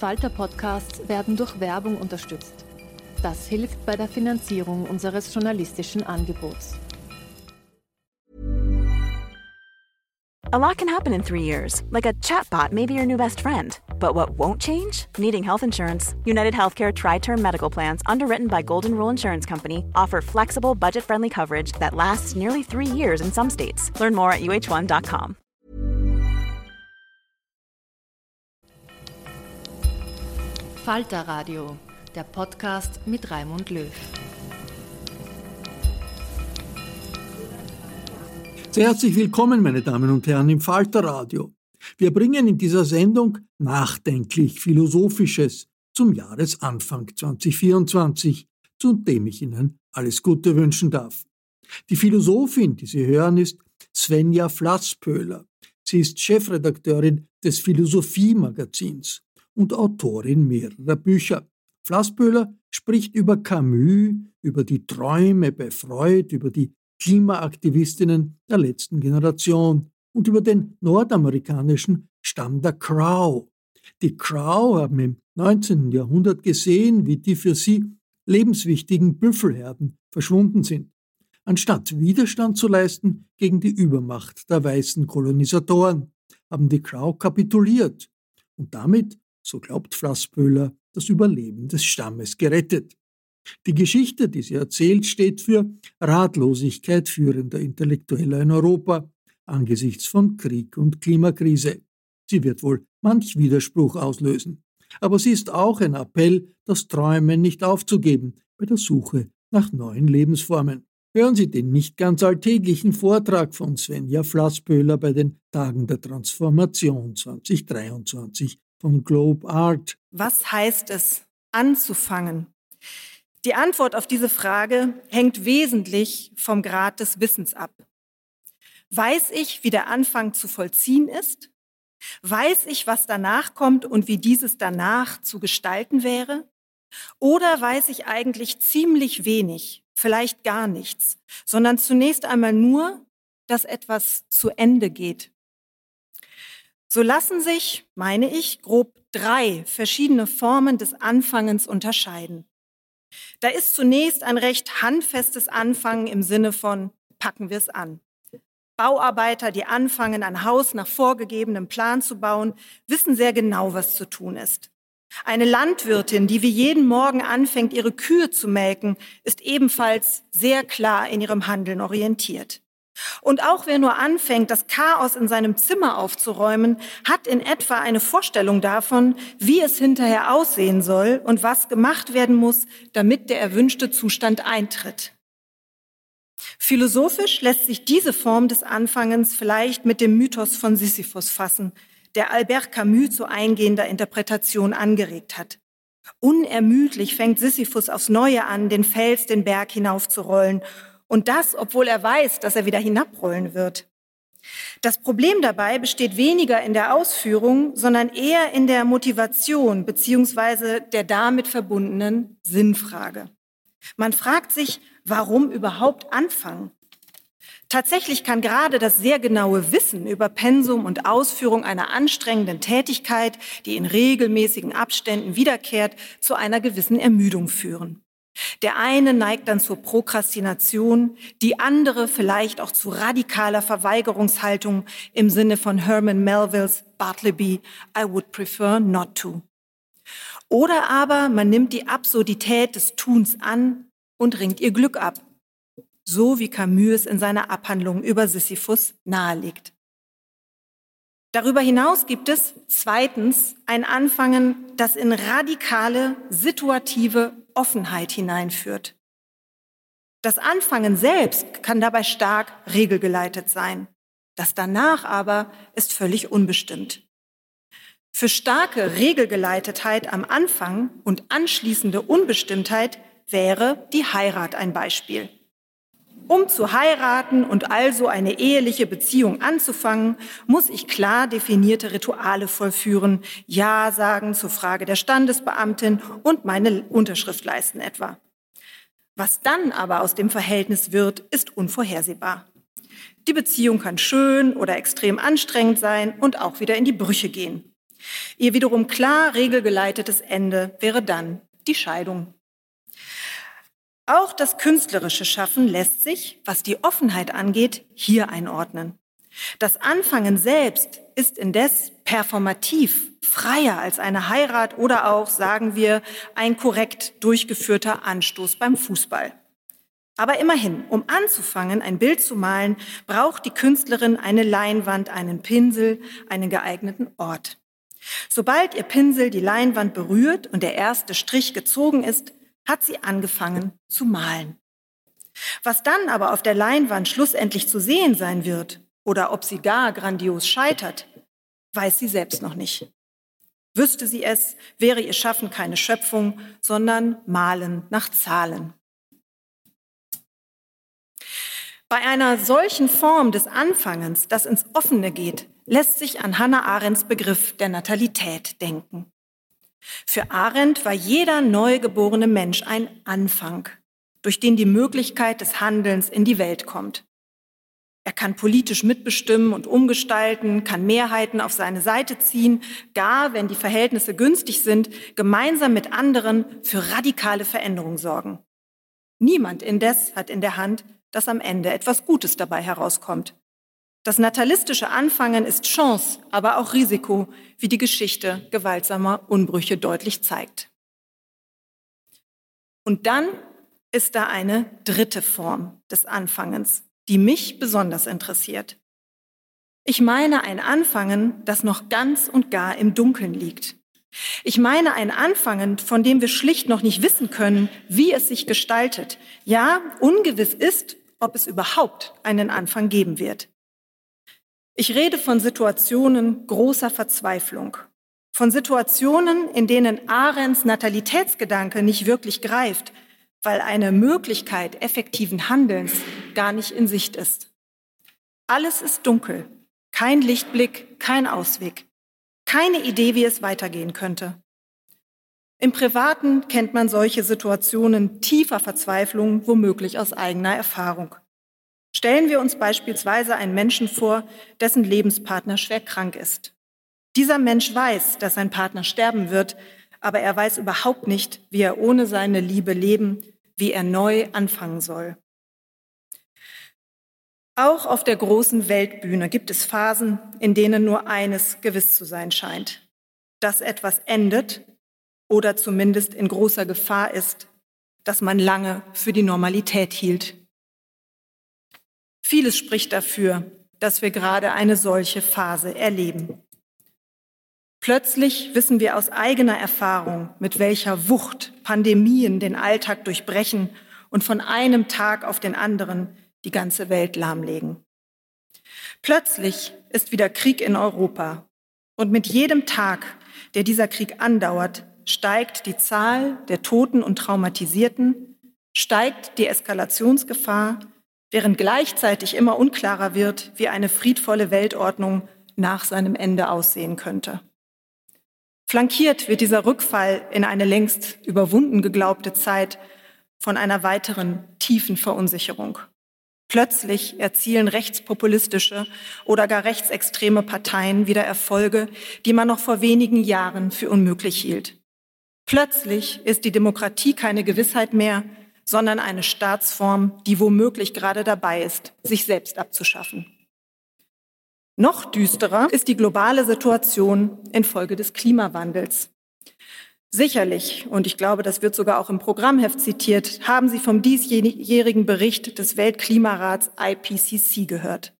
Falter-Podcasts werden durch Werbung unterstützt. Das hilft bei der Finanzierung unseres journalistischen Angebots. A lot can happen in three years, like a chatbot may be your new best friend. But what won't change? Needing health insurance. United Healthcare Tri Term Medical Plans, underwritten by Golden Rule Insurance Company, offer flexible, budget friendly coverage that lasts nearly three years in some states. Learn more at uh1.com. Falter Radio, der Podcast mit Raimund Löw. Sehr herzlich willkommen, meine Damen und Herren, im Falter Radio. Wir bringen in dieser Sendung nachdenklich Philosophisches zum Jahresanfang 2024, zu dem ich Ihnen alles Gute wünschen darf. Die Philosophin, die Sie hören, ist Svenja Flasspöhler. Sie ist Chefredakteurin des Philosophie-Magazins und Autorin mehrerer Bücher. Flasspöhler spricht über Camus, über die Träume bei Freud, über die Klimaaktivistinnen der letzten Generation und über den nordamerikanischen Stamm der Crow. Die Crow haben im 19. Jahrhundert gesehen, wie die für sie lebenswichtigen Büffelherden verschwunden sind. Anstatt Widerstand zu leisten gegen die Übermacht der weißen Kolonisatoren, haben die Crow kapituliert und damit so glaubt Flassböhler, das Überleben des Stammes gerettet. Die Geschichte, die sie erzählt, steht für Ratlosigkeit führender Intellektueller in Europa angesichts von Krieg und Klimakrise. Sie wird wohl manch Widerspruch auslösen. Aber sie ist auch ein Appell, das Träumen nicht aufzugeben bei der Suche nach neuen Lebensformen. Hören Sie den nicht ganz alltäglichen Vortrag von Svenja Flassböhler bei den Tagen der Transformation 2023 von Globe Art. Was heißt es, anzufangen? Die Antwort auf diese Frage hängt wesentlich vom Grad des Wissens ab. Weiß ich, wie der Anfang zu vollziehen ist? Weiß ich, was danach kommt und wie dieses danach zu gestalten wäre? Oder weiß ich eigentlich ziemlich wenig, vielleicht gar nichts, sondern zunächst einmal nur, dass etwas zu Ende geht, so lassen sich, meine ich, grob drei verschiedene Formen des Anfangens unterscheiden. Da ist zunächst ein recht handfestes Anfangen im Sinne von packen wir es an. Bauarbeiter, die anfangen, ein Haus nach vorgegebenem Plan zu bauen, wissen sehr genau, was zu tun ist. Eine Landwirtin, die wie jeden Morgen anfängt, ihre Kühe zu melken, ist ebenfalls sehr klar in ihrem Handeln orientiert. Und auch wer nur anfängt, das Chaos in seinem Zimmer aufzuräumen, hat in etwa eine Vorstellung davon, wie es hinterher aussehen soll und was gemacht werden muss, damit der erwünschte Zustand eintritt. Philosophisch lässt sich diese Form des Anfangens vielleicht mit dem Mythos von Sisyphus fassen, der Albert Camus zu eingehender Interpretation angeregt hat. Unermüdlich fängt Sisyphus aufs Neue an, den Fels den Berg hinaufzurollen und das, obwohl er weiß, dass er wieder hinabrollen wird. Das Problem dabei besteht weniger in der Ausführung, sondern eher in der Motivation beziehungsweise der damit verbundenen Sinnfrage. Man fragt sich, warum überhaupt anfangen? Tatsächlich kann gerade das sehr genaue Wissen über Pensum und Ausführung einer anstrengenden Tätigkeit, die in regelmäßigen Abständen wiederkehrt, zu einer gewissen Ermüdung führen. Der eine neigt dann zur Prokrastination, die andere vielleicht auch zu radikaler Verweigerungshaltung im Sinne von Herman Melvilles Bartleby, I would prefer not to. Oder aber man nimmt die Absurdität des Tuns an und ringt ihr Glück ab, so wie Camus es in seiner Abhandlung über Sisyphus nahelegt. Darüber hinaus gibt es zweitens ein Anfangen, das in radikale, situative Offenheit hineinführt. Das Anfangen selbst kann dabei stark regelgeleitet sein. Das danach aber ist völlig unbestimmt. Für starke Regelgeleitetheit am Anfang und anschließende Unbestimmtheit wäre die Heirat ein Beispiel. Um zu heiraten und also eine eheliche Beziehung anzufangen, muss ich klar definierte Rituale vollführen, Ja sagen zur Frage der Standesbeamtin und meine Unterschrift leisten etwa. Was dann aber aus dem Verhältnis wird, ist unvorhersehbar. Die Beziehung kann schön oder extrem anstrengend sein und auch wieder in die Brüche gehen. Ihr wiederum klar regelgeleitetes Ende wäre dann die Scheidung. Auch das künstlerische Schaffen lässt sich, was die Offenheit angeht, hier einordnen. Das Anfangen selbst ist indes performativ freier als eine Heirat oder auch, sagen wir, ein korrekt durchgeführter Anstoß beim Fußball. Aber immerhin, um anzufangen, ein Bild zu malen, braucht die Künstlerin eine Leinwand, einen Pinsel, einen geeigneten Ort. Sobald ihr Pinsel die Leinwand berührt und der erste Strich gezogen ist, hat sie angefangen zu malen. Was dann aber auf der Leinwand schlussendlich zu sehen sein wird oder ob sie gar grandios scheitert, weiß sie selbst noch nicht. Wüsste sie es, wäre ihr Schaffen keine Schöpfung, sondern Malen nach Zahlen. Bei einer solchen Form des Anfangens, das ins Offene geht, lässt sich an Hannah Arendts Begriff der Natalität denken. Für Arendt war jeder neugeborene Mensch ein Anfang, durch den die Möglichkeit des Handelns in die Welt kommt. Er kann politisch mitbestimmen und umgestalten, kann Mehrheiten auf seine Seite ziehen, gar, wenn die Verhältnisse günstig sind, gemeinsam mit anderen für radikale Veränderung sorgen. Niemand indes hat in der Hand, dass am Ende etwas Gutes dabei herauskommt. Das natalistische Anfangen ist Chance, aber auch Risiko, wie die Geschichte gewaltsamer Unbrüche deutlich zeigt. Und dann ist da eine dritte Form des Anfangens, die mich besonders interessiert. Ich meine ein Anfangen, das noch ganz und gar im Dunkeln liegt. Ich meine ein Anfangen, von dem wir schlicht noch nicht wissen können, wie es sich gestaltet. Ja, ungewiss ist, ob es überhaupt einen Anfang geben wird. Ich rede von Situationen großer Verzweiflung, von Situationen, in denen Arends Natalitätsgedanke nicht wirklich greift, weil eine Möglichkeit effektiven Handelns gar nicht in Sicht ist. Alles ist dunkel, kein Lichtblick, kein Ausweg, keine Idee, wie es weitergehen könnte. Im Privaten kennt man solche Situationen tiefer Verzweiflung womöglich aus eigener Erfahrung. Stellen wir uns beispielsweise einen Menschen vor, dessen Lebenspartner schwer krank ist. Dieser Mensch weiß, dass sein Partner sterben wird, aber er weiß überhaupt nicht, wie er ohne seine Liebe leben, wie er neu anfangen soll. Auch auf der großen Weltbühne gibt es Phasen, in denen nur eines gewiss zu sein scheint, dass etwas endet oder zumindest in großer Gefahr ist, dass man lange für die Normalität hielt. Vieles spricht dafür, dass wir gerade eine solche Phase erleben. Plötzlich wissen wir aus eigener Erfahrung, mit welcher Wucht Pandemien den Alltag durchbrechen und von einem Tag auf den anderen die ganze Welt lahmlegen. Plötzlich ist wieder Krieg in Europa und mit jedem Tag, der dieser Krieg andauert, steigt die Zahl der Toten und Traumatisierten, steigt die Eskalationsgefahr während gleichzeitig immer unklarer wird, wie eine friedvolle Weltordnung nach seinem Ende aussehen könnte. Flankiert wird dieser Rückfall in eine längst überwunden geglaubte Zeit von einer weiteren tiefen Verunsicherung. Plötzlich erzielen rechtspopulistische oder gar rechtsextreme Parteien wieder Erfolge, die man noch vor wenigen Jahren für unmöglich hielt. Plötzlich ist die Demokratie keine Gewissheit mehr, sondern eine Staatsform, die womöglich gerade dabei ist, sich selbst abzuschaffen. Noch düsterer ist die globale Situation infolge des Klimawandels. Sicherlich, und ich glaube, das wird sogar auch im Programmheft zitiert, haben Sie vom diesjährigen Bericht des Weltklimarats IPCC gehört.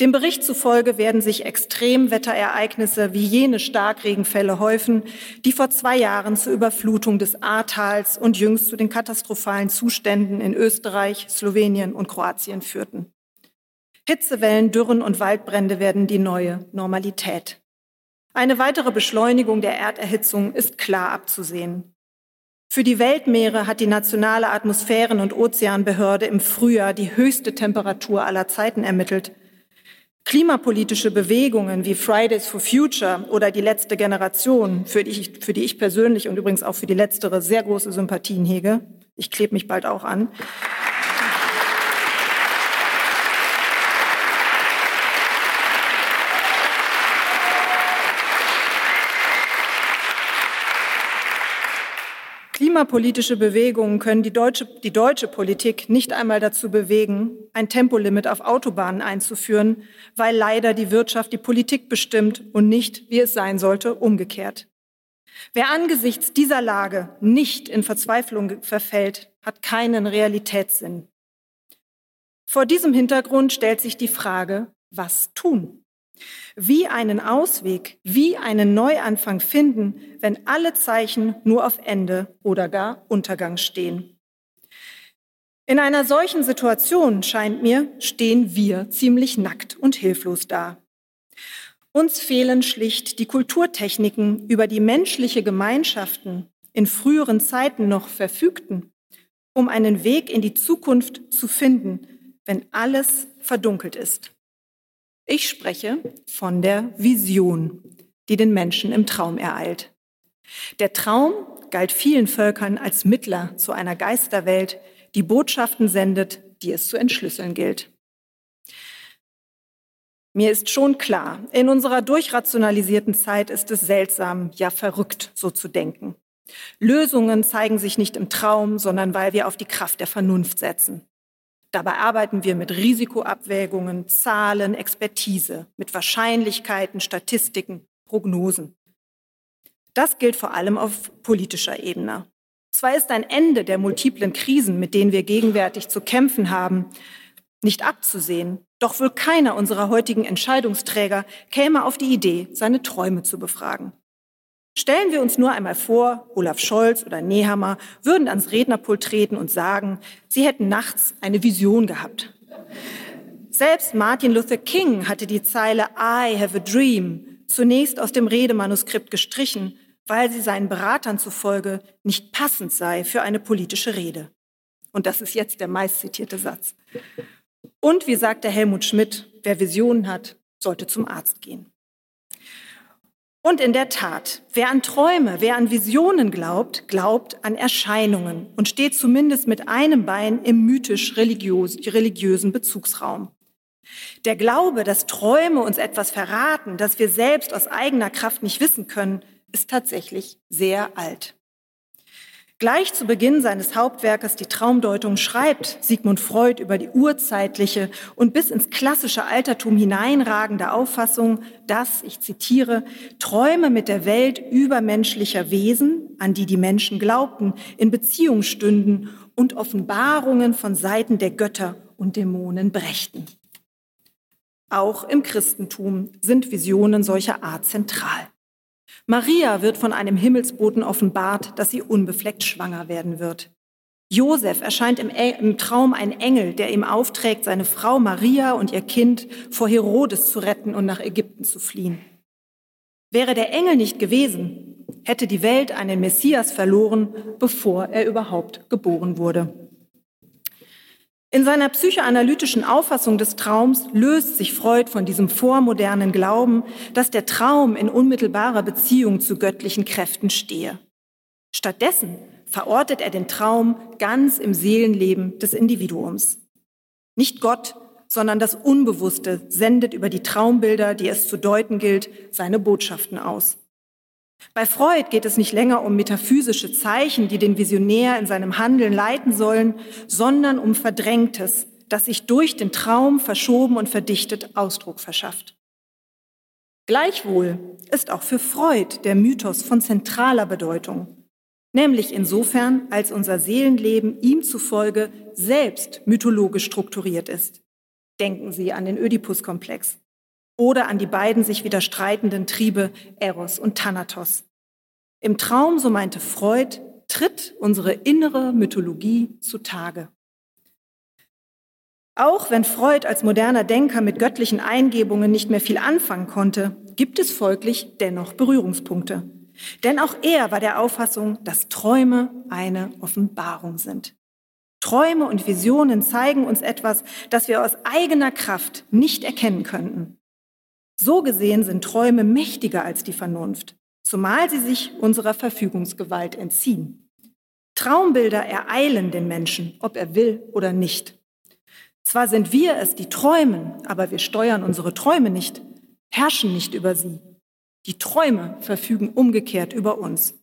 Dem Bericht zufolge werden sich Extremwetterereignisse wie jene Starkregenfälle häufen, die vor zwei Jahren zur Überflutung des Ahrtals und jüngst zu den katastrophalen Zuständen in Österreich, Slowenien und Kroatien führten. Hitzewellen, Dürren und Waldbrände werden die neue Normalität. Eine weitere Beschleunigung der Erderhitzung ist klar abzusehen. Für die Weltmeere hat die nationale Atmosphären- und Ozeanbehörde im Frühjahr die höchste Temperatur aller Zeiten ermittelt Klimapolitische Bewegungen wie Fridays for Future oder die letzte Generation, für die, ich, für die ich persönlich und übrigens auch für die letztere sehr große Sympathien hege, ich klebe mich bald auch an, Klimapolitische Bewegungen können die deutsche, die deutsche Politik nicht einmal dazu bewegen, ein Tempolimit auf Autobahnen einzuführen, weil leider die Wirtschaft die Politik bestimmt und nicht, wie es sein sollte, umgekehrt. Wer angesichts dieser Lage nicht in Verzweiflung verfällt, hat keinen Realitätssinn. Vor diesem Hintergrund stellt sich die Frage, was tun? Wie einen Ausweg, wie einen Neuanfang finden, wenn alle Zeichen nur auf Ende oder gar Untergang stehen. In einer solchen Situation, scheint mir, stehen wir ziemlich nackt und hilflos da. Uns fehlen schlicht die Kulturtechniken, über die menschliche Gemeinschaften in früheren Zeiten noch verfügten, um einen Weg in die Zukunft zu finden, wenn alles verdunkelt ist. Ich spreche von der Vision, die den Menschen im Traum ereilt. Der Traum galt vielen Völkern als Mittler zu einer Geisterwelt, die Botschaften sendet, die es zu entschlüsseln gilt. Mir ist schon klar, in unserer durchrationalisierten Zeit ist es seltsam, ja verrückt, so zu denken. Lösungen zeigen sich nicht im Traum, sondern weil wir auf die Kraft der Vernunft setzen. Dabei arbeiten wir mit Risikoabwägungen, Zahlen, Expertise, mit Wahrscheinlichkeiten, Statistiken, Prognosen. Das gilt vor allem auf politischer Ebene. Zwar ist ein Ende der multiplen Krisen, mit denen wir gegenwärtig zu kämpfen haben, nicht abzusehen, doch wohl keiner unserer heutigen Entscheidungsträger käme auf die Idee, seine Träume zu befragen. Stellen wir uns nur einmal vor, Olaf Scholz oder Nehammer würden ans Rednerpult treten und sagen, sie hätten nachts eine Vision gehabt. Selbst Martin Luther King hatte die Zeile I have a dream zunächst aus dem Redemanuskript gestrichen, weil sie seinen Beratern zufolge nicht passend sei für eine politische Rede. Und das ist jetzt der meistzitierte Satz. Und wie sagte Helmut Schmidt, wer Visionen hat, sollte zum Arzt gehen. Und in der Tat, wer an Träume, wer an Visionen glaubt, glaubt an Erscheinungen und steht zumindest mit einem Bein im mythisch-religiösen Bezugsraum. Der Glaube, dass Träume uns etwas verraten, das wir selbst aus eigener Kraft nicht wissen können, ist tatsächlich sehr alt. Gleich zu Beginn seines Hauptwerkes Die Traumdeutung schreibt Sigmund Freud über die urzeitliche und bis ins klassische Altertum hineinragende Auffassung, dass, ich zitiere, Träume mit der Welt übermenschlicher Wesen, an die die Menschen glaubten, in Beziehung stünden und Offenbarungen von Seiten der Götter und Dämonen brächten. Auch im Christentum sind Visionen solcher Art zentral. Maria wird von einem Himmelsboten offenbart, dass sie unbefleckt schwanger werden wird. Josef erscheint im, e-, im, Traum ein Engel, der ihm aufträgt, seine Frau Maria und ihr Kind vor Herodes zu retten und nach Ägypten zu fliehen. Wäre der Engel nicht gewesen, hätte die Welt einen Messias verloren, bevor er überhaupt geboren wurde. In seiner psychoanalytischen Auffassung des Traums löst sich Freud von diesem vormodernen Glauben, dass der Traum in unmittelbarer Beziehung zu göttlichen Kräften stehe. Stattdessen verortet er den Traum ganz im Seelenleben des Individuums. Nicht Gott, sondern das Unbewusste sendet über die Traumbilder, die es zu deuten gilt, seine Botschaften aus. Bei Freud geht es nicht länger um metaphysische Zeichen, die den Visionär in seinem Handeln leiten sollen, sondern um Verdrängtes, das sich durch den Traum verschoben und verdichtet Ausdruck verschafft. Gleichwohl ist auch für Freud der Mythos von zentraler Bedeutung, nämlich insofern, als unser Seelenleben ihm zufolge selbst mythologisch strukturiert ist. Denken Sie an den Ödipus-Komplex oder an die beiden sich widerstreitenden Triebe Eros und Thanatos. Im Traum, so meinte Freud, tritt unsere innere Mythologie zutage. Auch wenn Freud als moderner Denker mit göttlichen Eingebungen nicht mehr viel anfangen konnte, gibt es folglich dennoch Berührungspunkte. Denn auch er war der Auffassung, dass Träume eine Offenbarung sind. Träume und Visionen zeigen uns etwas, das wir aus eigener Kraft nicht erkennen könnten. So gesehen sind Träume mächtiger als die Vernunft, zumal sie sich unserer Verfügungsgewalt entziehen. Traumbilder ereilen den Menschen, ob er will oder nicht. Zwar sind wir es, die träumen, aber wir steuern unsere Träume nicht, herrschen nicht über sie. Die Träume verfügen umgekehrt über uns.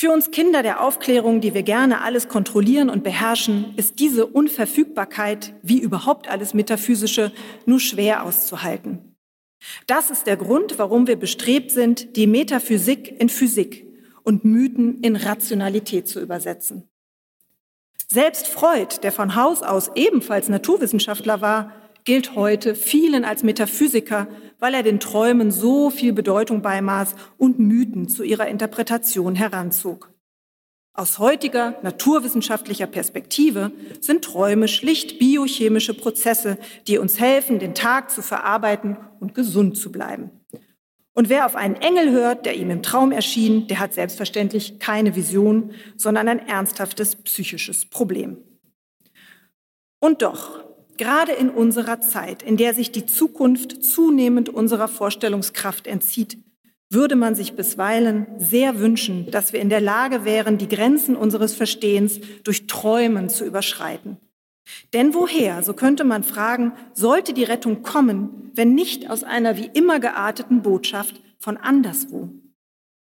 Für uns Kinder der Aufklärung, die wir gerne alles kontrollieren und beherrschen, ist diese Unverfügbarkeit, wie überhaupt alles Metaphysische, nur schwer auszuhalten. Das ist der Grund, warum wir bestrebt sind, die Metaphysik in Physik und Mythen in Rationalität zu übersetzen. Selbst Freud, der von Haus aus ebenfalls Naturwissenschaftler war, gilt heute vielen als Metaphysiker, weil er den Träumen so viel Bedeutung beimaß und Mythen zu ihrer Interpretation heranzog. Aus heutiger naturwissenschaftlicher Perspektive sind Träume schlicht biochemische Prozesse, die uns helfen, den Tag zu verarbeiten und gesund zu bleiben. Und wer auf einen Engel hört, der ihm im Traum erschien, der hat selbstverständlich keine Vision, sondern ein ernsthaftes psychisches Problem. Und doch, gerade in unserer Zeit, in der sich die Zukunft zunehmend unserer Vorstellungskraft entzieht, würde man sich bisweilen sehr wünschen, dass wir in der Lage wären, die Grenzen unseres Verstehens durch Träumen zu überschreiten. Denn woher, so könnte man fragen, sollte die Rettung kommen, wenn nicht aus einer wie immer gearteten Botschaft von anderswo?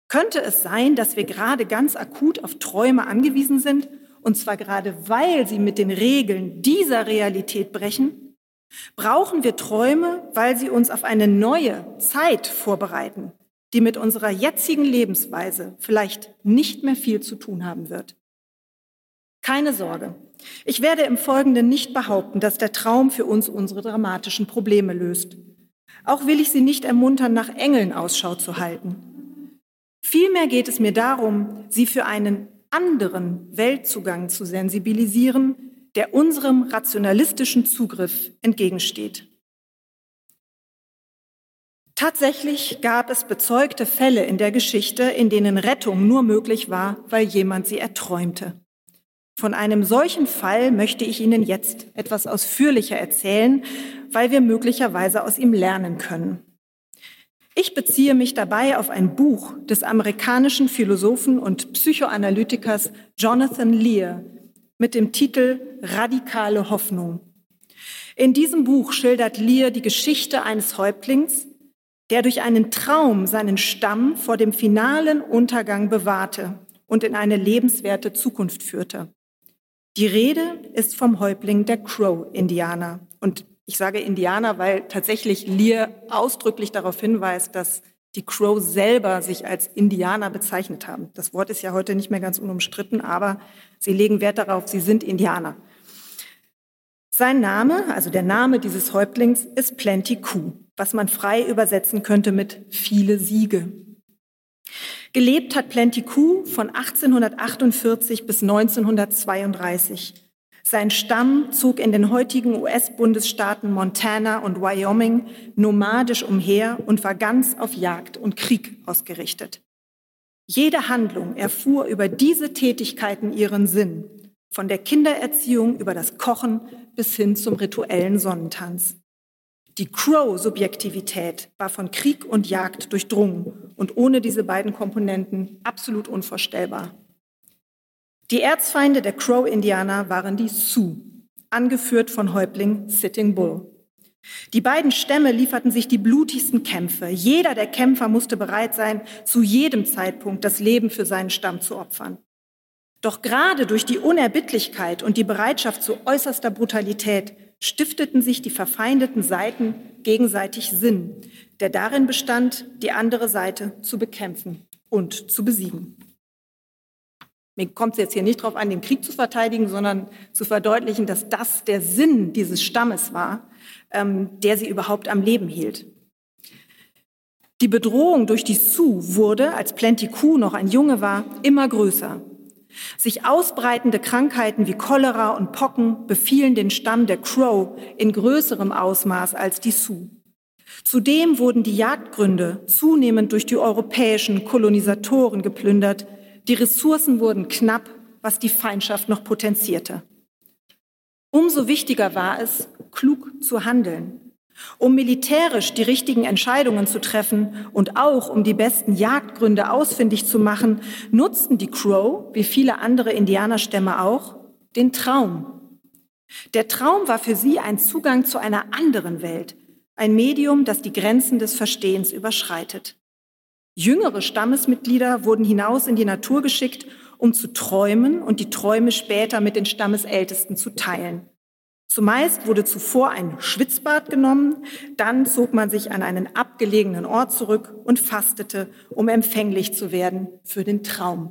Könnte es sein, dass wir gerade ganz akut auf Träume angewiesen sind, und zwar gerade weil sie mit den Regeln dieser Realität brechen? Brauchen wir Träume, weil sie uns auf eine neue Zeit vorbereiten, die mit unserer jetzigen Lebensweise vielleicht nicht mehr viel zu tun haben wird? Keine Sorge, ich werde im Folgenden nicht behaupten, dass der Traum für uns unsere dramatischen Probleme löst. Auch will ich Sie nicht ermuntern, nach Engeln Ausschau zu halten. Vielmehr geht es mir darum, Sie für einen anderen Weltzugang zu sensibilisieren, der unserem rationalistischen Zugriff entgegensteht. Tatsächlich gab es bezeugte Fälle in der Geschichte, in denen Rettung nur möglich war, weil jemand sie erträumte. Von einem solchen Fall möchte ich Ihnen jetzt etwas ausführlicher erzählen, weil wir möglicherweise aus ihm lernen können. Ich beziehe mich dabei auf ein Buch des amerikanischen Philosophen und Psychoanalytikers Jonathan Lear mit dem Titel Radikale Hoffnung. In diesem Buch schildert Lear die Geschichte eines Häuptlings, der durch einen Traum seinen Stamm vor dem finalen Untergang bewahrte und in eine lebenswerte Zukunft führte. Die Rede ist vom Häuptling der Crow-Indianer. Und ich sage Indianer, weil tatsächlich Lear ausdrücklich darauf hinweist, dass die Crow selber sich als Indianer bezeichnet haben. Das Wort ist ja heute nicht mehr ganz unumstritten, aber sie legen Wert darauf, sie sind Indianer. Sein Name, also der Name dieses Häuptlings, ist Plenty Coup, was man frei übersetzen könnte mit viele Siege. Gelebt hat Plenty Coup von 1848 bis 1932. Sein Stamm zog in den heutigen US-Bundesstaaten Montana und Wyoming nomadisch umher und war ganz auf Jagd und Krieg ausgerichtet. Jede Handlung erfuhr über diese Tätigkeiten ihren Sinn, von der Kindererziehung über das Kochen bis hin zum rituellen Sonnentanz. Die Crow-Subjektivität war von Krieg und Jagd durchdrungen und ohne diese beiden Komponenten absolut unvorstellbar. Die Erzfeinde der Crow-Indianer waren die Sioux, angeführt von Häuptling Sitting Bull. Die beiden Stämme lieferten sich die blutigsten Kämpfe. Jeder der Kämpfer musste bereit sein, zu jedem Zeitpunkt das Leben für seinen Stamm zu opfern. Doch gerade durch die Unerbittlichkeit und die Bereitschaft zu äußerster Brutalität stifteten sich die verfeindeten Seiten gegenseitig Sinn, der darin bestand, die andere Seite zu bekämpfen und zu besiegen. Mir kommt es jetzt hier nicht darauf an, den Krieg zu verteidigen, sondern zu verdeutlichen, dass das der Sinn dieses Stammes war, ähm, der sie überhaupt am Leben hielt. Die Bedrohung durch die Sioux wurde, als Plenty Coup noch ein Junge war, immer größer. Sich ausbreitende Krankheiten wie Cholera und Pocken befielen den Stamm der Crow in größerem Ausmaß als die Sioux. Zudem wurden die Jagdgründe zunehmend durch die europäischen Kolonisatoren geplündert. Die Ressourcen wurden knapp, was die Feindschaft noch potenzierte. Umso wichtiger war es, klug zu handeln. Um militärisch die richtigen Entscheidungen zu treffen und auch um die besten Jagdgründe ausfindig zu machen, nutzten die Crow, wie viele andere Indianerstämme auch, den Traum. Der Traum war für sie ein Zugang zu einer anderen Welt, ein Medium, das die Grenzen des Verstehens überschreitet. Jüngere Stammesmitglieder wurden hinaus in die Natur geschickt, um zu träumen und die Träume später mit den Stammesältesten zu teilen. Zumeist wurde zuvor ein Schwitzbad genommen, dann zog man sich an einen abgelegenen Ort zurück und fastete, um empfänglich zu werden für den Traum.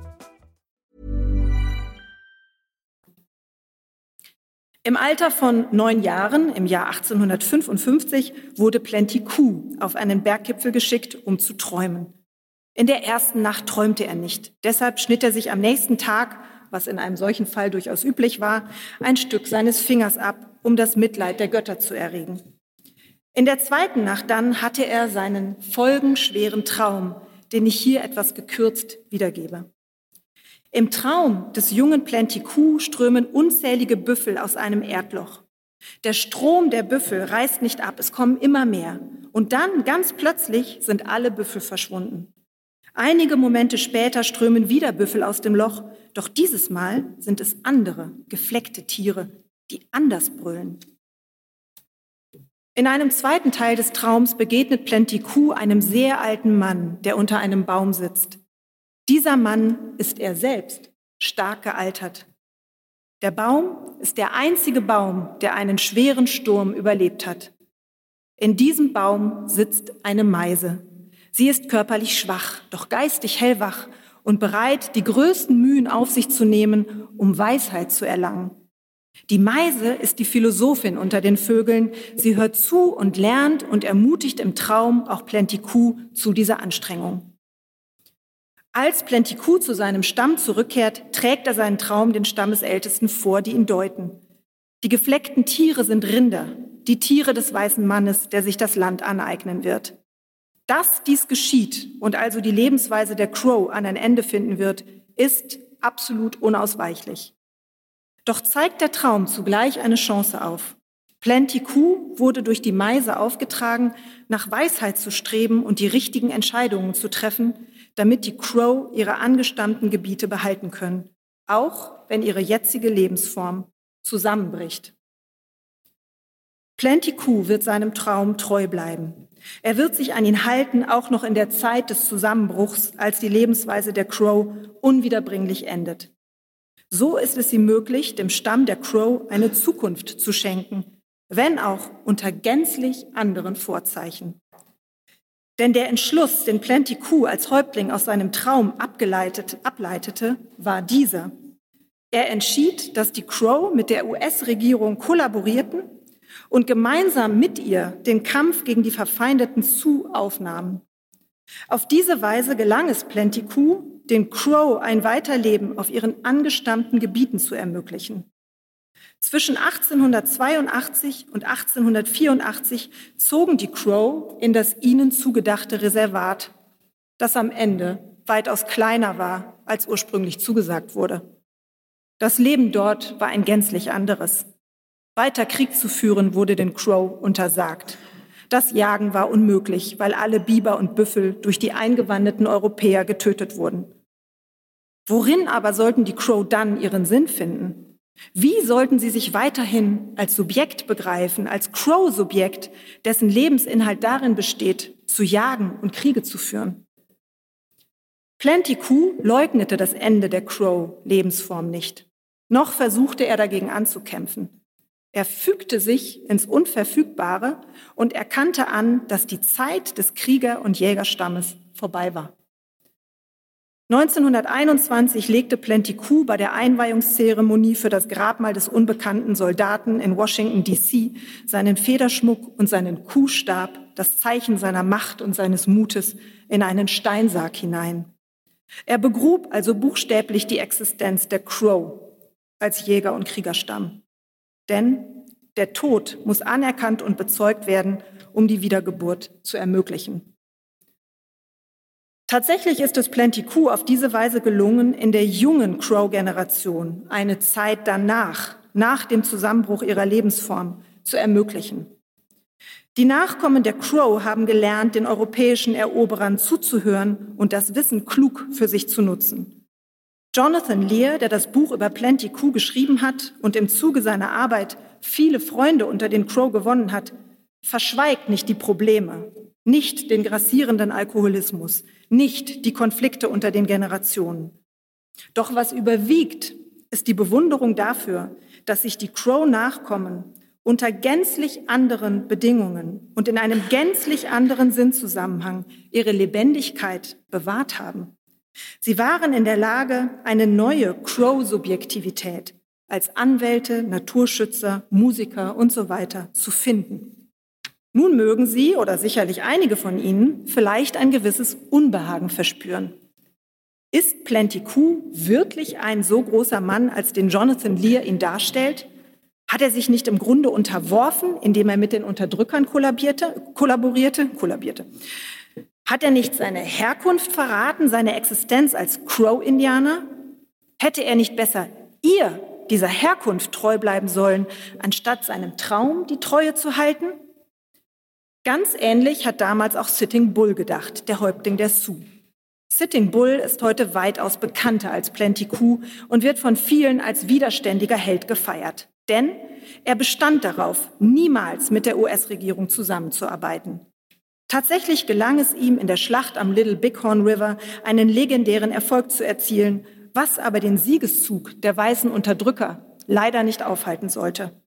Im Alter von neun Jahren, im Jahr 1855, wurde Plenty Coup auf einen Berggipfel geschickt, um zu träumen. In der ersten Nacht träumte er nicht. Deshalb schnitt er sich am nächsten Tag was in einem solchen Fall durchaus üblich war, ein Stück seines Fingers ab, um das Mitleid der Götter zu erregen. In der zweiten Nacht dann hatte er seinen folgenschweren Traum, den ich hier etwas gekürzt wiedergebe. Im Traum des jungen Plenty-Kuh strömen unzählige Büffel aus einem Erdloch. Der Strom der Büffel reißt nicht ab, es kommen immer mehr. Und dann, ganz plötzlich, sind alle Büffel verschwunden. Einige Momente später strömen wieder Büffel aus dem Loch, doch dieses Mal sind es andere, gefleckte Tiere, die anders brüllen. In einem zweiten Teil des Traums begegnet Plenty Kuh einem sehr alten Mann, der unter einem Baum sitzt. Dieser Mann ist er selbst, stark gealtert. Der Baum ist der einzige Baum, der einen schweren Sturm überlebt hat. In diesem Baum sitzt eine Meise, Sie ist körperlich schwach, doch geistig hellwach und bereit, die größten Mühen auf sich zu nehmen, um Weisheit zu erlangen. Die Meise ist die Philosophin unter den Vögeln. Sie hört zu und lernt und ermutigt im Traum auch Plenticou zu dieser Anstrengung. Als Plenticou zu seinem Stamm zurückkehrt, trägt er seinen Traum den Stammesältesten vor, die ihn deuten. Die gefleckten Tiere sind Rinder, die Tiere des weißen Mannes, der sich das Land aneignen wird. Dass dies geschieht und also die Lebensweise der Crow an ein Ende finden wird, ist absolut unausweichlich. Doch zeigt der Traum zugleich eine Chance auf. Plenty Coup wurde durch die Meise aufgetragen, nach Weisheit zu streben und die richtigen Entscheidungen zu treffen, damit die Crow ihre angestammten Gebiete behalten können, auch wenn ihre jetzige Lebensform zusammenbricht. Plenty Coup wird seinem Traum treu bleiben. Er wird sich an ihn halten, auch noch in der Zeit des Zusammenbruchs, als die Lebensweise der Crow unwiederbringlich endet. So ist es ihm möglich, dem Stamm der Crow eine Zukunft zu schenken, wenn auch unter gänzlich anderen Vorzeichen. Denn der Entschluss, den Plenty Coup als Häuptling aus seinem Traum abgeleitet, ableitete, war dieser. Er entschied, dass die Crow mit der US-Regierung kollaborierten und gemeinsam mit ihr den Kampf gegen die verfeindeten Sioux aufnahmen. Auf diese Weise gelang es Plenty Coup, den Crow ein Weiterleben auf ihren angestammten Gebieten zu ermöglichen. Zwischen 1882 und 1884 zogen die Crow in das ihnen zugedachte Reservat, das am Ende weitaus kleiner war, als ursprünglich zugesagt wurde. Das Leben dort war ein gänzlich anderes. Weiter Krieg zu führen wurde den Crow untersagt. Das Jagen war unmöglich, weil alle Biber und Büffel durch die eingewanderten Europäer getötet wurden. Worin aber sollten die Crow dann ihren Sinn finden? Wie sollten sie sich weiterhin als Subjekt begreifen, als Crow-Subjekt, dessen Lebensinhalt darin besteht, zu jagen und Kriege zu führen? Plenty Coup leugnete das Ende der Crow-Lebensform nicht. Noch versuchte er dagegen anzukämpfen. Er fügte sich ins Unverfügbare und erkannte an, dass die Zeit des Krieger- und Jägerstammes vorbei war. 1921 legte Plenty Coup bei der Einweihungszeremonie für das Grabmal des unbekannten Soldaten in Washington, D.C. seinen Federschmuck und seinen Kuhstab, das Zeichen seiner Macht und seines Mutes, in einen Steinsarg hinein. Er begrub also buchstäblich die Existenz der Crow als Jäger- und Kriegerstamm. Denn der Tod muss anerkannt und bezeugt werden, um die Wiedergeburt zu ermöglichen. Tatsächlich ist es Plenty Coup auf diese Weise gelungen, in der jungen Crow-Generation eine Zeit danach, nach dem Zusammenbruch ihrer Lebensform, zu ermöglichen. Die Nachkommen der Crow haben gelernt, den europäischen Eroberern zuzuhören und das Wissen klug für sich zu nutzen. Jonathan Lear, der das Buch über Plenty Coup geschrieben hat und im Zuge seiner Arbeit viele Freunde unter den Crow gewonnen hat, verschweigt nicht die Probleme, nicht den grassierenden Alkoholismus, nicht die Konflikte unter den Generationen. Doch was überwiegt, ist die Bewunderung dafür, dass sich die Crow-Nachkommen unter gänzlich anderen Bedingungen und in einem gänzlich anderen Sinnzusammenhang ihre Lebendigkeit bewahrt haben. Sie waren in der Lage, eine neue Crow-Subjektivität als Anwälte, Naturschützer, Musiker und so weiter zu finden. Nun mögen Sie oder sicherlich einige von Ihnen vielleicht ein gewisses Unbehagen verspüren. Ist Plenty Coup wirklich ein so großer Mann, als den Jonathan Lear ihn darstellt? Hat er sich nicht im Grunde unterworfen, indem er mit den Unterdrückern kollaborierte? kollaborierte? kollabierte? Hat er nicht seine Herkunft verraten, seine Existenz als Crow-Indianer? Hätte er nicht besser ihr, dieser Herkunft, treu bleiben sollen, anstatt seinem Traum die Treue zu halten? Ganz ähnlich hat damals auch Sitting Bull gedacht, der Häuptling der Sioux. Sitting Bull ist heute weitaus bekannter als Plenty Coup und wird von vielen als widerständiger Held gefeiert. Denn er bestand darauf, niemals mit der US-Regierung zusammenzuarbeiten. Tatsächlich gelang es ihm in der Schlacht am Little Bighorn River einen legendären Erfolg zu erzielen, was aber den Siegeszug der weißen Unterdrücker leider nicht aufhalten sollte.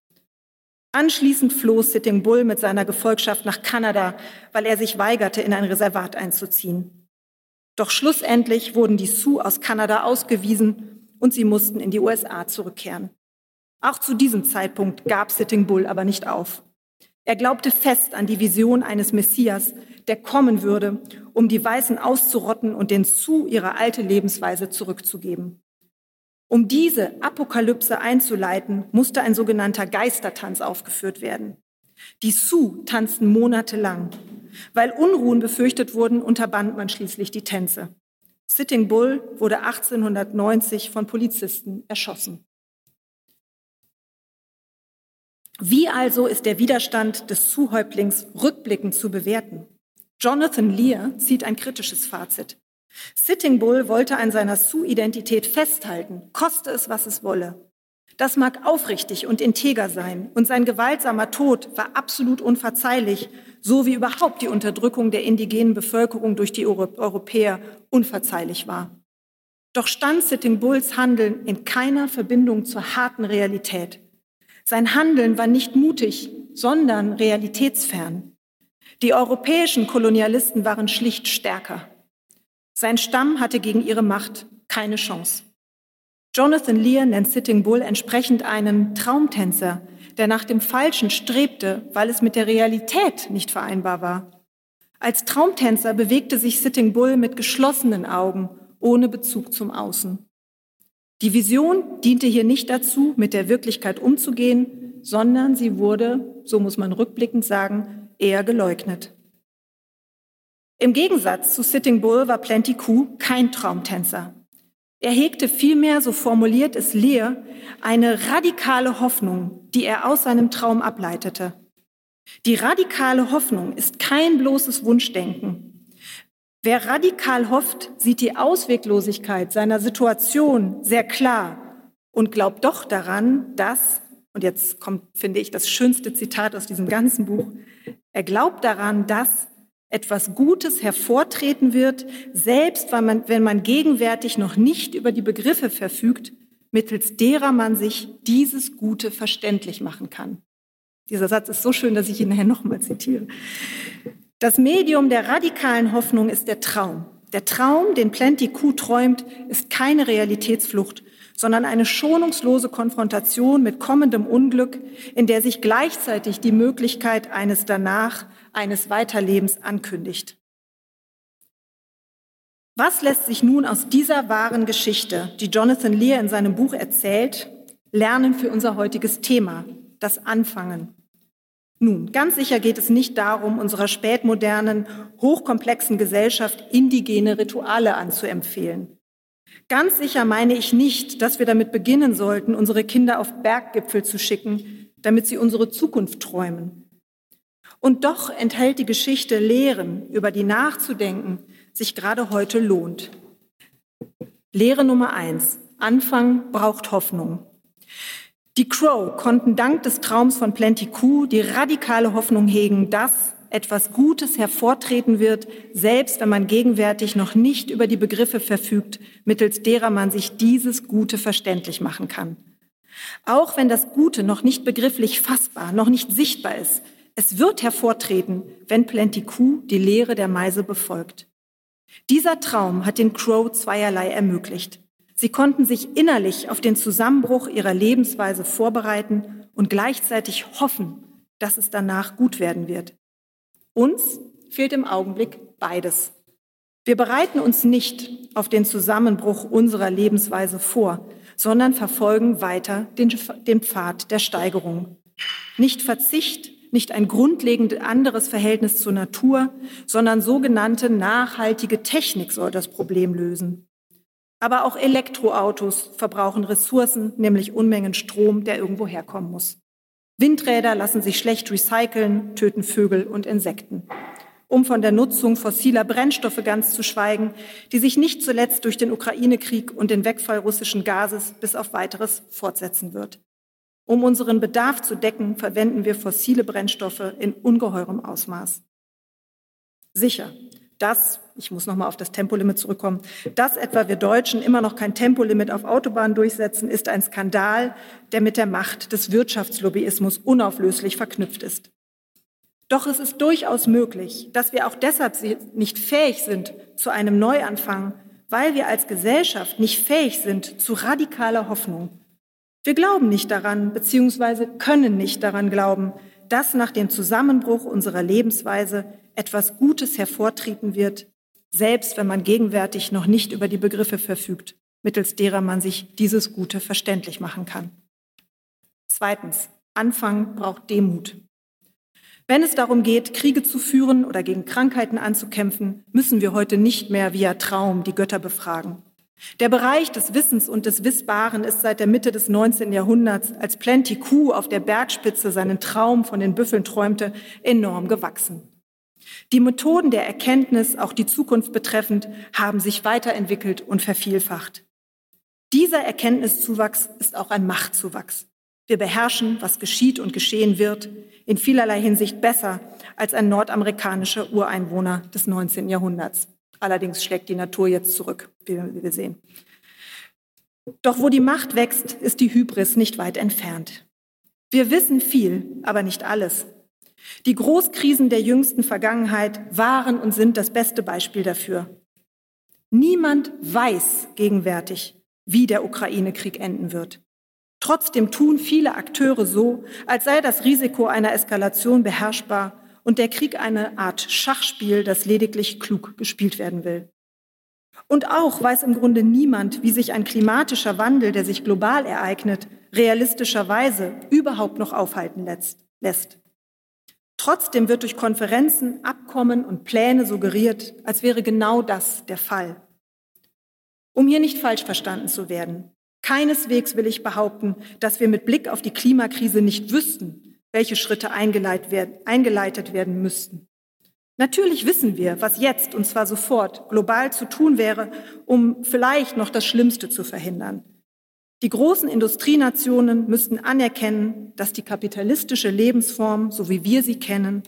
Anschließend floh Sitting Bull mit seiner Gefolgschaft nach Kanada, weil er sich weigerte, in ein Reservat einzuziehen. Doch schlussendlich wurden die Sioux aus Kanada ausgewiesen und sie mussten in die USA zurückkehren. Auch zu diesem Zeitpunkt gab Sitting Bull aber nicht auf. Er glaubte fest an die Vision eines Messias, der kommen würde, um die Weißen auszurotten und den zu ihre alte Lebensweise zurückzugeben. Um diese Apokalypse einzuleiten, musste ein sogenannter Geistertanz aufgeführt werden. Die Sioux tanzten monatelang. Weil Unruhen befürchtet wurden, unterband man schließlich die Tänze. Sitting Bull wurde 1890 von Polizisten erschossen. Wie also ist der Widerstand des Zuhäuptlings rückblickend zu bewerten? Jonathan Lear zieht ein kritisches Fazit. Sitting Bull wollte an seiner Sioux-Identität festhalten, koste es, was es wolle. Das mag aufrichtig und integer sein, und sein gewaltsamer Tod war absolut unverzeihlich, so wie überhaupt die Unterdrückung der indigenen Bevölkerung durch die Europäer unverzeihlich war. Doch stand Sitting Bulls Handeln in keiner Verbindung zur harten Realität. Sein Handeln war nicht mutig, sondern realitätsfern. Die europäischen Kolonialisten waren schlicht stärker. Sein Stamm hatte gegen ihre Macht keine Chance. Jonathan Lear nennt Sitting Bull entsprechend einen Traumtänzer, der nach dem Falschen strebte, weil es mit der Realität nicht vereinbar war. Als Traumtänzer bewegte sich Sitting Bull mit geschlossenen Augen, ohne Bezug zum Außen. Die Vision diente hier nicht dazu, mit der Wirklichkeit umzugehen, sondern sie wurde, so muss man rückblickend sagen, eher geleugnet. Im Gegensatz zu Sitting Bull war Plenty Coup kein Traumtänzer. Er hegte vielmehr, so formuliert es Lear, eine radikale Hoffnung, die er aus seinem Traum ableitete. Die radikale Hoffnung ist kein bloßes Wunschdenken. Wer radikal hofft, sieht die Ausweglosigkeit seiner Situation sehr klar und glaubt doch daran, dass, und jetzt kommt, finde ich, das schönste Zitat aus diesem ganzen Buch, er glaubt daran, dass etwas Gutes hervortreten wird, selbst wenn man, wenn man gegenwärtig noch nicht über die Begriffe verfügt, mittels derer man sich dieses Gute verständlich machen kann. Dieser Satz ist so schön, dass ich ihn nachher nochmal zitiere. Das Medium der radikalen Hoffnung ist der Traum. Der Traum, den Plenty Q träumt, ist keine Realitätsflucht, sondern eine schonungslose Konfrontation mit kommendem Unglück, in der sich gleichzeitig die Möglichkeit eines danach eines Weiterlebens ankündigt. Was lässt sich nun aus dieser wahren Geschichte, die Jonathan Lear in seinem Buch erzählt, lernen für unser heutiges Thema, das Anfangen? Nun, ganz sicher geht es nicht darum, unserer spätmodernen, hochkomplexen Gesellschaft indigene Rituale anzuempfehlen. Ganz sicher meine ich nicht, dass wir damit beginnen sollten, unsere Kinder auf Berggipfel zu schicken, damit sie unsere Zukunft träumen. Und doch enthält die Geschichte Lehren, über die nachzudenken sich gerade heute lohnt. Lehre Nummer eins. Anfang braucht Hoffnung. Die Crow konnten dank des Traums von Plenty Coup die radikale Hoffnung hegen, dass etwas Gutes hervortreten wird, selbst wenn man gegenwärtig noch nicht über die Begriffe verfügt, mittels derer man sich dieses Gute verständlich machen kann. Auch wenn das Gute noch nicht begrifflich fassbar, noch nicht sichtbar ist, es wird hervortreten, wenn Plenty Q die Lehre der Meise befolgt. Dieser Traum hat den Crow zweierlei ermöglicht. Sie konnten sich innerlich auf den Zusammenbruch ihrer Lebensweise vorbereiten und gleichzeitig hoffen, dass es danach gut werden wird. Uns fehlt im Augenblick beides. Wir bereiten uns nicht auf den Zusammenbruch unserer Lebensweise vor, sondern verfolgen weiter den, den Pfad der Steigerung. Nicht Verzicht, nicht ein grundlegend anderes Verhältnis zur Natur, sondern sogenannte nachhaltige Technik soll das Problem lösen. Aber auch Elektroautos verbrauchen Ressourcen, nämlich Unmengen Strom, der irgendwo herkommen muss. Windräder lassen sich schlecht recyceln, töten Vögel und Insekten. Um von der Nutzung fossiler Brennstoffe ganz zu schweigen, die sich nicht zuletzt durch den Ukraine-Krieg und den Wegfall russischen Gases bis auf weiteres fortsetzen wird. Um unseren Bedarf zu decken, verwenden wir fossile Brennstoffe in ungeheurem Ausmaß. Sicher, dass, ich muss nochmal auf das Tempolimit zurückkommen, dass etwa wir Deutschen immer noch kein Tempolimit auf Autobahnen durchsetzen, ist ein Skandal, der mit der Macht des Wirtschaftslobbyismus unauflöslich verknüpft ist. Doch es ist durchaus möglich, dass wir auch deshalb nicht fähig sind zu einem Neuanfang, weil wir als Gesellschaft nicht fähig sind zu radikaler Hoffnung wir glauben nicht daran, beziehungsweise können nicht daran glauben, dass nach dem Zusammenbruch unserer Lebensweise etwas Gutes hervortreten wird, selbst wenn man gegenwärtig noch nicht über die Begriffe verfügt, mittels derer man sich dieses Gute verständlich machen kann. Zweitens, Anfang braucht Demut. Wenn es darum geht, Kriege zu führen oder gegen Krankheiten anzukämpfen, müssen wir heute nicht mehr via Traum die Götter befragen. Der Bereich des Wissens und des Wissbaren ist seit der Mitte des 19. Jahrhunderts, als Plenty Q auf der Bergspitze seinen Traum von den Büffeln träumte, enorm gewachsen. Die Methoden der Erkenntnis, auch die Zukunft betreffend, haben sich weiterentwickelt und vervielfacht. Dieser Erkenntniszuwachs ist auch ein Machtzuwachs. Wir beherrschen, was geschieht und geschehen wird, in vielerlei Hinsicht besser als ein nordamerikanischer Ureinwohner des 19. Jahrhunderts. Allerdings schlägt die Natur jetzt zurück, wie wir sehen. Doch wo die Macht wächst, ist die Hybris nicht weit entfernt. Wir wissen viel, aber nicht alles. Die Großkrisen der jüngsten Vergangenheit waren und sind das beste Beispiel dafür. Niemand weiß gegenwärtig, wie der Ukraine-Krieg enden wird. Trotzdem tun viele Akteure so, als sei das Risiko einer Eskalation beherrschbar und der Krieg eine Art Schachspiel, das lediglich klug gespielt werden will. Und auch weiß im Grunde niemand, wie sich ein klimatischer Wandel, der sich global ereignet, realistischerweise überhaupt noch aufhalten lässt. Trotzdem wird durch Konferenzen, Abkommen und Pläne suggeriert, als wäre genau das der Fall. Um hier nicht falsch verstanden zu werden, keineswegs will ich behaupten, dass wir mit Blick auf die Klimakrise nicht wüssten, welche Schritte eingeleitet werden, eingeleitet werden müssten. Natürlich wissen wir, was jetzt, und zwar sofort, global zu tun wäre, um vielleicht noch das Schlimmste zu verhindern. Die großen Industrienationen müssten anerkennen, dass die kapitalistische Lebensform, so wie wir sie kennen,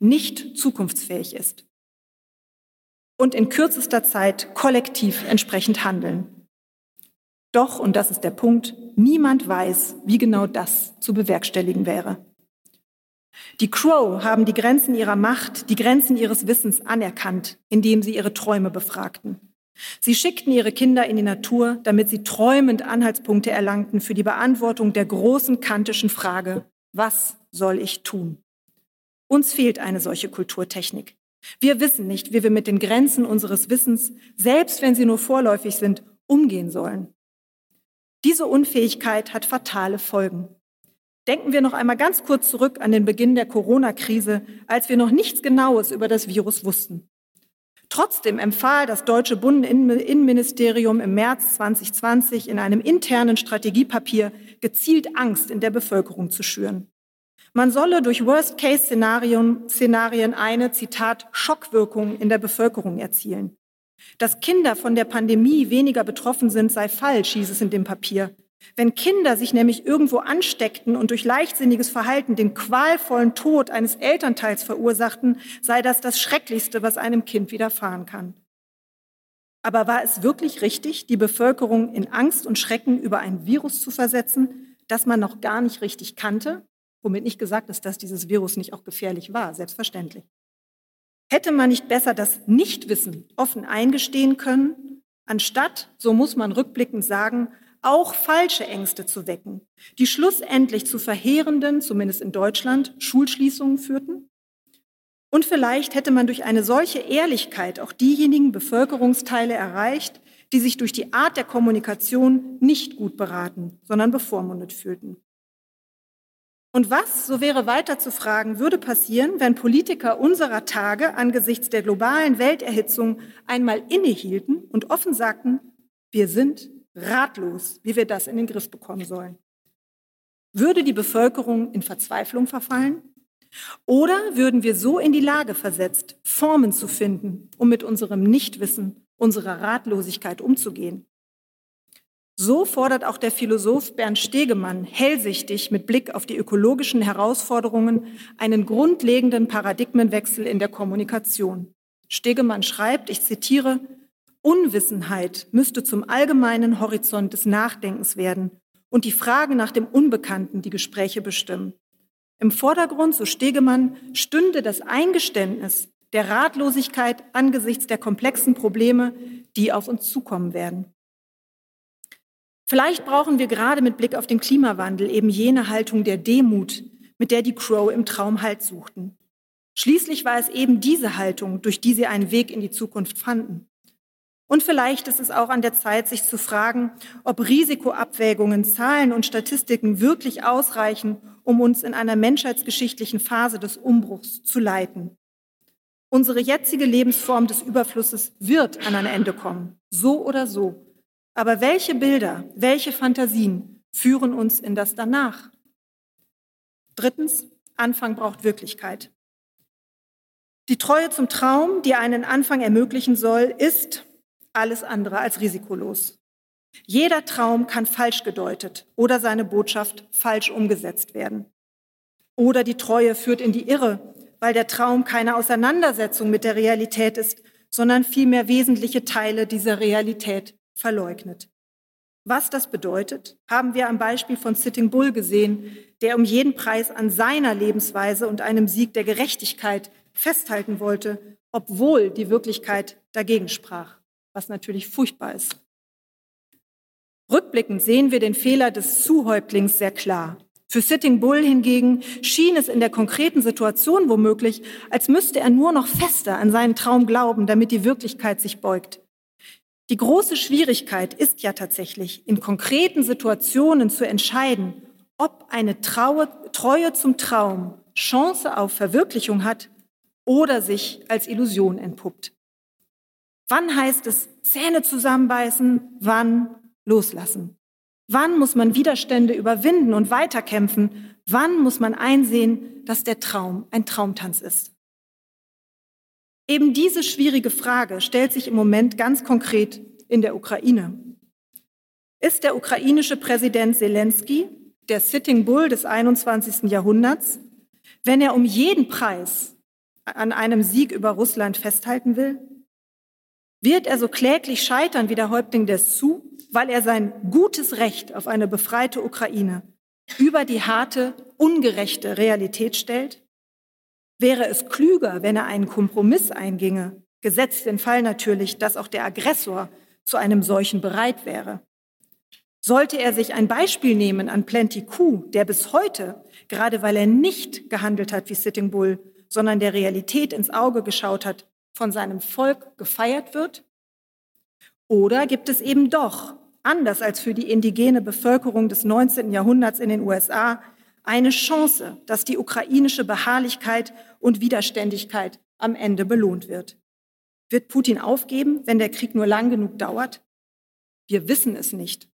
nicht zukunftsfähig ist. Und in kürzester Zeit kollektiv entsprechend handeln. Doch, und das ist der Punkt, niemand weiß, wie genau das zu bewerkstelligen wäre. Die Crow haben die Grenzen ihrer Macht, die Grenzen ihres Wissens anerkannt, indem sie ihre Träume befragten. Sie schickten ihre Kinder in die Natur, damit sie träumend Anhaltspunkte erlangten für die Beantwortung der großen kantischen Frage, was soll ich tun? Uns fehlt eine solche Kulturtechnik. Wir wissen nicht, wie wir mit den Grenzen unseres Wissens, selbst wenn sie nur vorläufig sind, umgehen sollen. Diese Unfähigkeit hat fatale Folgen. Denken wir noch einmal ganz kurz zurück an den Beginn der Corona-Krise, als wir noch nichts Genaues über das Virus wussten. Trotzdem empfahl das deutsche Bundesinnenministerium im März 2020 in einem internen Strategiepapier gezielt Angst in der Bevölkerung zu schüren. Man solle durch Worst-Case-Szenarien eine, Zitat, Schockwirkung in der Bevölkerung erzielen. Dass Kinder von der Pandemie weniger betroffen sind, sei falsch, hieß es in dem Papier. Wenn Kinder sich nämlich irgendwo ansteckten und durch leichtsinniges Verhalten den qualvollen Tod eines Elternteils verursachten, sei das das Schrecklichste, was einem Kind widerfahren kann. Aber war es wirklich richtig, die Bevölkerung in Angst und Schrecken über ein Virus zu versetzen, das man noch gar nicht richtig kannte? Womit nicht gesagt ist, dass dieses Virus nicht auch gefährlich war, selbstverständlich. Hätte man nicht besser das Nichtwissen offen eingestehen können, anstatt, so muss man rückblickend sagen, auch falsche Ängste zu wecken, die schlussendlich zu verheerenden, zumindest in Deutschland, Schulschließungen führten? Und vielleicht hätte man durch eine solche Ehrlichkeit auch diejenigen Bevölkerungsteile erreicht, die sich durch die Art der Kommunikation nicht gut beraten, sondern bevormundet fühlten. Und was, so wäre weiter zu fragen, würde passieren, wenn Politiker unserer Tage angesichts der globalen Welterhitzung einmal innehielten und offen sagten, wir sind ratlos, wie wir das in den Griff bekommen sollen. Würde die Bevölkerung in Verzweiflung verfallen? Oder würden wir so in die Lage versetzt, Formen zu finden, um mit unserem Nichtwissen, unserer Ratlosigkeit umzugehen? So fordert auch der Philosoph Bernd Stegemann hellsichtig mit Blick auf die ökologischen Herausforderungen einen grundlegenden Paradigmenwechsel in der Kommunikation. Stegemann schreibt, ich zitiere, Unwissenheit müsste zum allgemeinen Horizont des Nachdenkens werden und die Frage nach dem Unbekannten die Gespräche bestimmen. Im Vordergrund, so Stegemann, stünde das Eingeständnis der Ratlosigkeit angesichts der komplexen Probleme, die auf uns zukommen werden. Vielleicht brauchen wir gerade mit Blick auf den Klimawandel eben jene Haltung der Demut, mit der die Crow im Traum Halt suchten. Schließlich war es eben diese Haltung, durch die sie einen Weg in die Zukunft fanden. Und vielleicht ist es auch an der Zeit, sich zu fragen, ob Risikoabwägungen, Zahlen und Statistiken wirklich ausreichen, um uns in einer menschheitsgeschichtlichen Phase des Umbruchs zu leiten. Unsere jetzige Lebensform des Überflusses wird an ein Ende kommen, so oder so. Aber welche Bilder, welche Fantasien führen uns in das Danach? Drittens, Anfang braucht Wirklichkeit. Die Treue zum Traum, die einen Anfang ermöglichen soll, ist, alles andere als risikolos. Jeder Traum kann falsch gedeutet oder seine Botschaft falsch umgesetzt werden. Oder die Treue führt in die Irre, weil der Traum keine Auseinandersetzung mit der Realität ist, sondern vielmehr wesentliche Teile dieser Realität verleugnet. Was das bedeutet, haben wir am Beispiel von Sitting Bull gesehen, der um jeden Preis an seiner Lebensweise und einem Sieg der Gerechtigkeit festhalten wollte, obwohl die Wirklichkeit dagegen sprach was natürlich furchtbar ist. Rückblickend sehen wir den Fehler des Zuhäuptlings sehr klar. Für Sitting Bull hingegen schien es in der konkreten Situation womöglich, als müsste er nur noch fester an seinen Traum glauben, damit die Wirklichkeit sich beugt. Die große Schwierigkeit ist ja tatsächlich, in konkreten Situationen zu entscheiden, ob eine Traue, Treue zum Traum Chance auf Verwirklichung hat oder sich als Illusion entpuppt. Wann heißt es Zähne zusammenbeißen, wann loslassen? Wann muss man Widerstände überwinden und weiterkämpfen? Wann muss man einsehen, dass der Traum ein Traumtanz ist? Eben diese schwierige Frage stellt sich im Moment ganz konkret in der Ukraine. Ist der ukrainische Präsident Zelensky der Sitting Bull des 21. Jahrhunderts, wenn er um jeden Preis an einem Sieg über Russland festhalten will? Wird er so kläglich scheitern wie der Häuptling des Su, weil er sein gutes Recht auf eine befreite Ukraine über die harte, ungerechte Realität stellt? Wäre es klüger, wenn er einen Kompromiss einginge, gesetzt den Fall natürlich, dass auch der Aggressor zu einem solchen bereit wäre? Sollte er sich ein Beispiel nehmen an Plenty Q, der bis heute, gerade weil er nicht gehandelt hat wie Sitting Bull, sondern der Realität ins Auge geschaut hat, von seinem Volk gefeiert wird? Oder gibt es eben doch, anders als für die indigene Bevölkerung des 19. Jahrhunderts in den USA, eine Chance, dass die ukrainische Beharrlichkeit und Widerständigkeit am Ende belohnt wird. Wird Putin aufgeben, wenn der Krieg nur lang genug dauert? Wir wissen es nicht.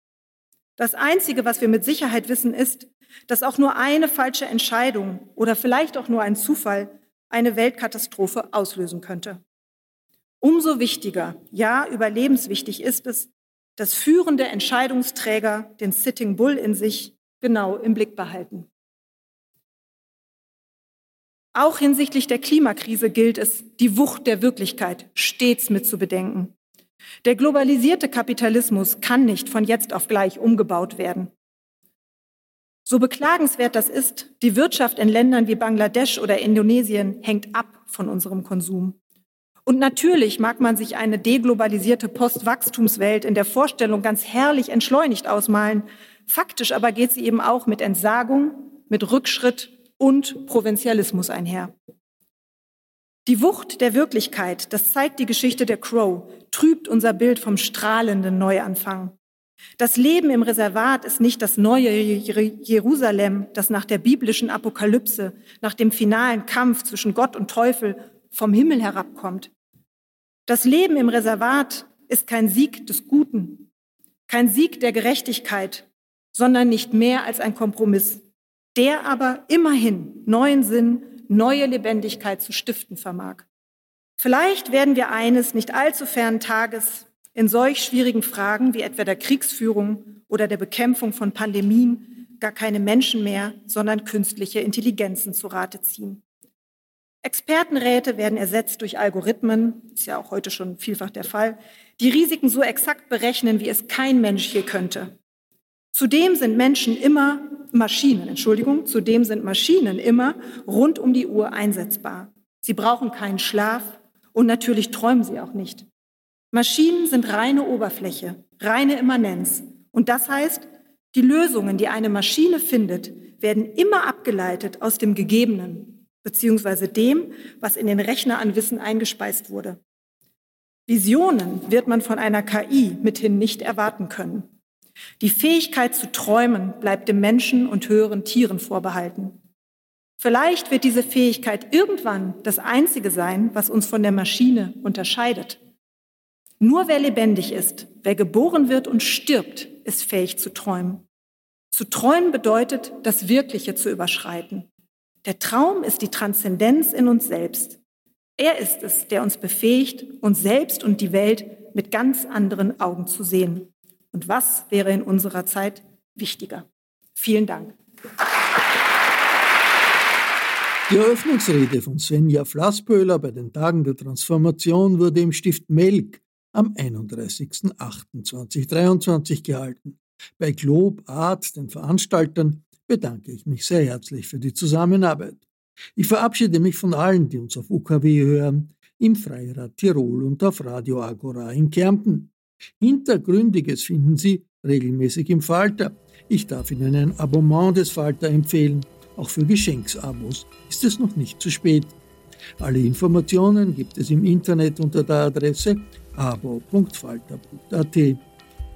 Das Einzige, was wir mit Sicherheit wissen, ist, dass auch nur eine falsche Entscheidung oder vielleicht auch nur ein Zufall eine Weltkatastrophe auslösen könnte. Umso wichtiger, ja überlebenswichtig ist es, dass führende Entscheidungsträger den Sitting Bull in sich genau im Blick behalten. Auch hinsichtlich der Klimakrise gilt es, die Wucht der Wirklichkeit stets mit zu bedenken. Der globalisierte Kapitalismus kann nicht von jetzt auf gleich umgebaut werden. So beklagenswert das ist, die Wirtschaft in Ländern wie Bangladesch oder Indonesien hängt ab von unserem Konsum. Und natürlich mag man sich eine deglobalisierte Postwachstumswelt in der Vorstellung ganz herrlich entschleunigt ausmalen. Faktisch aber geht sie eben auch mit Entsagung, mit Rückschritt und Provinzialismus einher. Die Wucht der Wirklichkeit, das zeigt die Geschichte der Crow, trübt unser Bild vom strahlenden Neuanfang. Das Leben im Reservat ist nicht das neue Jerusalem, das nach der biblischen Apokalypse, nach dem finalen Kampf zwischen Gott und Teufel vom Himmel herabkommt. Das Leben im Reservat ist kein Sieg des Guten, kein Sieg der Gerechtigkeit, sondern nicht mehr als ein Kompromiss der aber immerhin neuen Sinn, neue Lebendigkeit zu stiften vermag. Vielleicht werden wir eines nicht allzu fernen Tages in solch schwierigen Fragen wie etwa der Kriegsführung oder der Bekämpfung von Pandemien gar keine Menschen mehr, sondern künstliche Intelligenzen zu Rate ziehen. Expertenräte werden ersetzt durch Algorithmen, ist ja auch heute schon vielfach der Fall, die Risiken so exakt berechnen, wie es kein Mensch je könnte. Zudem sind Menschen immer Maschinen, Entschuldigung, zudem sind Maschinen immer rund um die Uhr einsetzbar. Sie brauchen keinen Schlaf und natürlich träumen sie auch nicht. Maschinen sind reine Oberfläche, reine Immanenz. Und das heißt, die Lösungen, die eine Maschine findet, werden immer abgeleitet aus dem Gegebenen, beziehungsweise dem, was in den Rechner an Wissen eingespeist wurde. Visionen wird man von einer KI mithin nicht erwarten können. Die Fähigkeit zu träumen bleibt dem Menschen und höheren Tieren vorbehalten. Vielleicht wird diese Fähigkeit irgendwann das Einzige sein, was uns von der Maschine unterscheidet. Nur wer lebendig ist, wer geboren wird und stirbt, ist fähig zu träumen. Zu träumen bedeutet, das Wirkliche zu überschreiten. Der Traum ist die Transzendenz in uns selbst. Er ist es, der uns befähigt, uns selbst und die Welt mit ganz anderen Augen zu sehen. Und was wäre in unserer Zeit wichtiger? Vielen Dank. Die Eröffnungsrede von Svenja Flassböhler bei den Tagen der Transformation wurde im Stift Melk am 31.08.2023 gehalten. Bei Glob Art, den Veranstaltern, bedanke ich mich sehr herzlich für die Zusammenarbeit. Ich verabschiede mich von allen, die uns auf UKW hören, im Freirad Tirol und auf Radio Agora in Kärnten. Hintergründiges finden Sie regelmäßig im Falter. Ich darf Ihnen ein Abonnement des Falter empfehlen. Auch für Geschenksabos ist es noch nicht zu spät. Alle Informationen gibt es im Internet unter der Adresse abo.falter.at.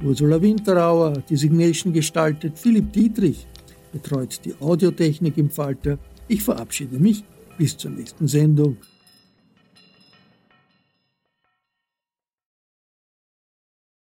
Ursula Winterauer, Designation gestaltet, Philipp Dietrich betreut die Audiotechnik im Falter. Ich verabschiede mich bis zur nächsten Sendung.